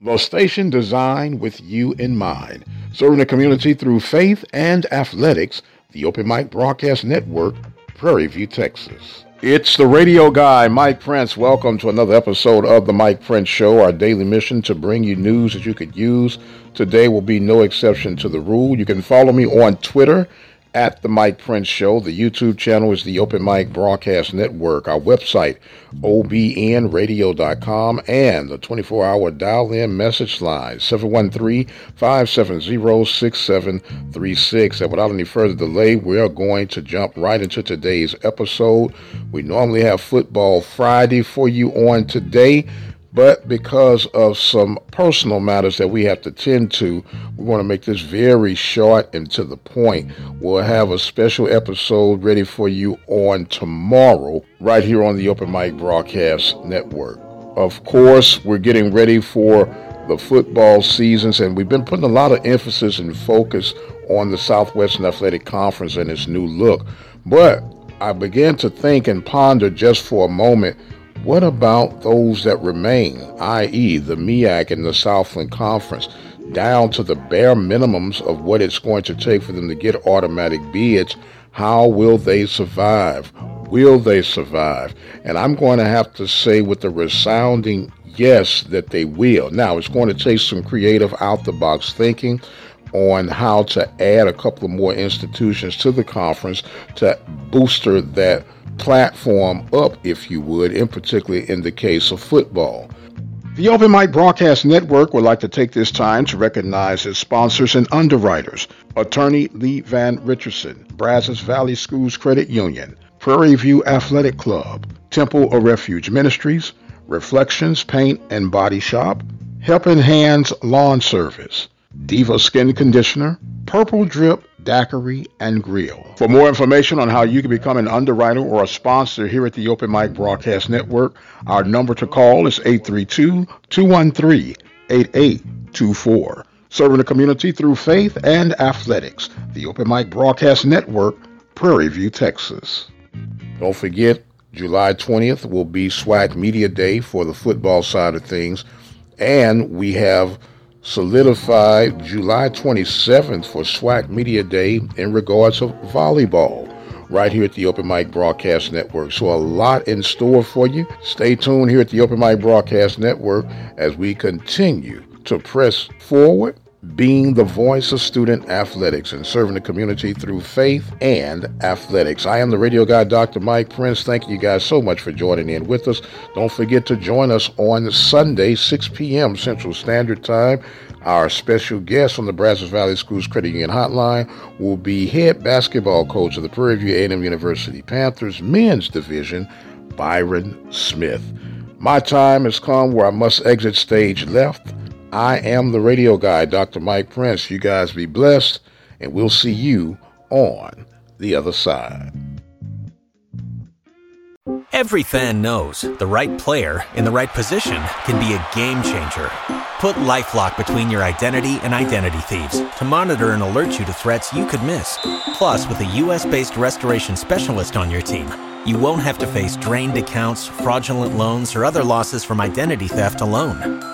The station designed with you in mind, serving the community through faith and athletics, the Open Mic Broadcast Network, Prairie View, Texas. It's the radio guy, Mike Prince. Welcome to another episode of the Mike Prince Show, our daily mission to bring you news that you could use. Today will be no exception to the rule. You can follow me on Twitter at The Mike Prince Show. The YouTube channel is the Open Mic Broadcast Network. Our website, obnradio.com, and the 24 hour dial in message line, 713 570 6736. And without any further delay, we are going to jump right into today's episode. We normally have Football Friday for you on today. But because of some personal matters that we have to tend to, we want to make this very short and to the point. We'll have a special episode ready for you on tomorrow, right here on the Open Mic Broadcast Network. Of course, we're getting ready for the football seasons, and we've been putting a lot of emphasis and focus on the Southwestern Athletic Conference and its new look. But I began to think and ponder just for a moment what about those that remain, i.e., the MEAC and the Southland Conference, down to the bare minimums of what it's going to take for them to get automatic bids? How will they survive? Will they survive? And I'm going to have to say with a resounding yes that they will. Now, it's going to take some creative out the box thinking on how to add a couple of more institutions to the conference to booster that platform up, if you would, in particularly in the case of football. The Open Mic Broadcast Network would like to take this time to recognize its sponsors and underwriters Attorney Lee Van Richardson, Brazos Valley Schools Credit Union, Prairie View Athletic Club, Temple of Refuge Ministries, Reflections Paint and Body Shop, Helping Hands Lawn Service, Diva Skin Conditioner, Purple Drip Daiquiri, and Grill. For more information on how you can become an underwriter or a sponsor here at the Open Mic Broadcast Network, our number to call is 832-213-8824. Serving the community through faith and athletics. The Open Mic Broadcast Network, Prairie View, Texas. Don't forget, July 20th will be SWAC Media Day for the football side of things, and we have solidified July 27th for SWAC Media Day in regards of volleyball right here at the Open Mic Broadcast Network. So a lot in store for you. Stay tuned here at the Open Mic Broadcast Network as we continue to press forward being the voice of student athletics and serving the community through faith and athletics. I am the radio guy, Dr. Mike Prince. Thank you guys so much for joining in with us. Don't forget to join us on Sunday, 6 p.m. Central Standard Time. Our special guest on the Brazos Valley Schools Credit Union Hotline will be head basketball coach of the Prairie View A&M University Panthers men's division, Byron Smith. My time has come where I must exit stage left. I am the radio guy, Dr. Mike Prince. You guys be blessed, and we'll see you on the other side. Every fan knows the right player in the right position can be a game changer. Put LifeLock between your identity and identity thieves to monitor and alert you to threats you could miss. Plus, with a US-based restoration specialist on your team, you won't have to face drained accounts, fraudulent loans, or other losses from identity theft alone.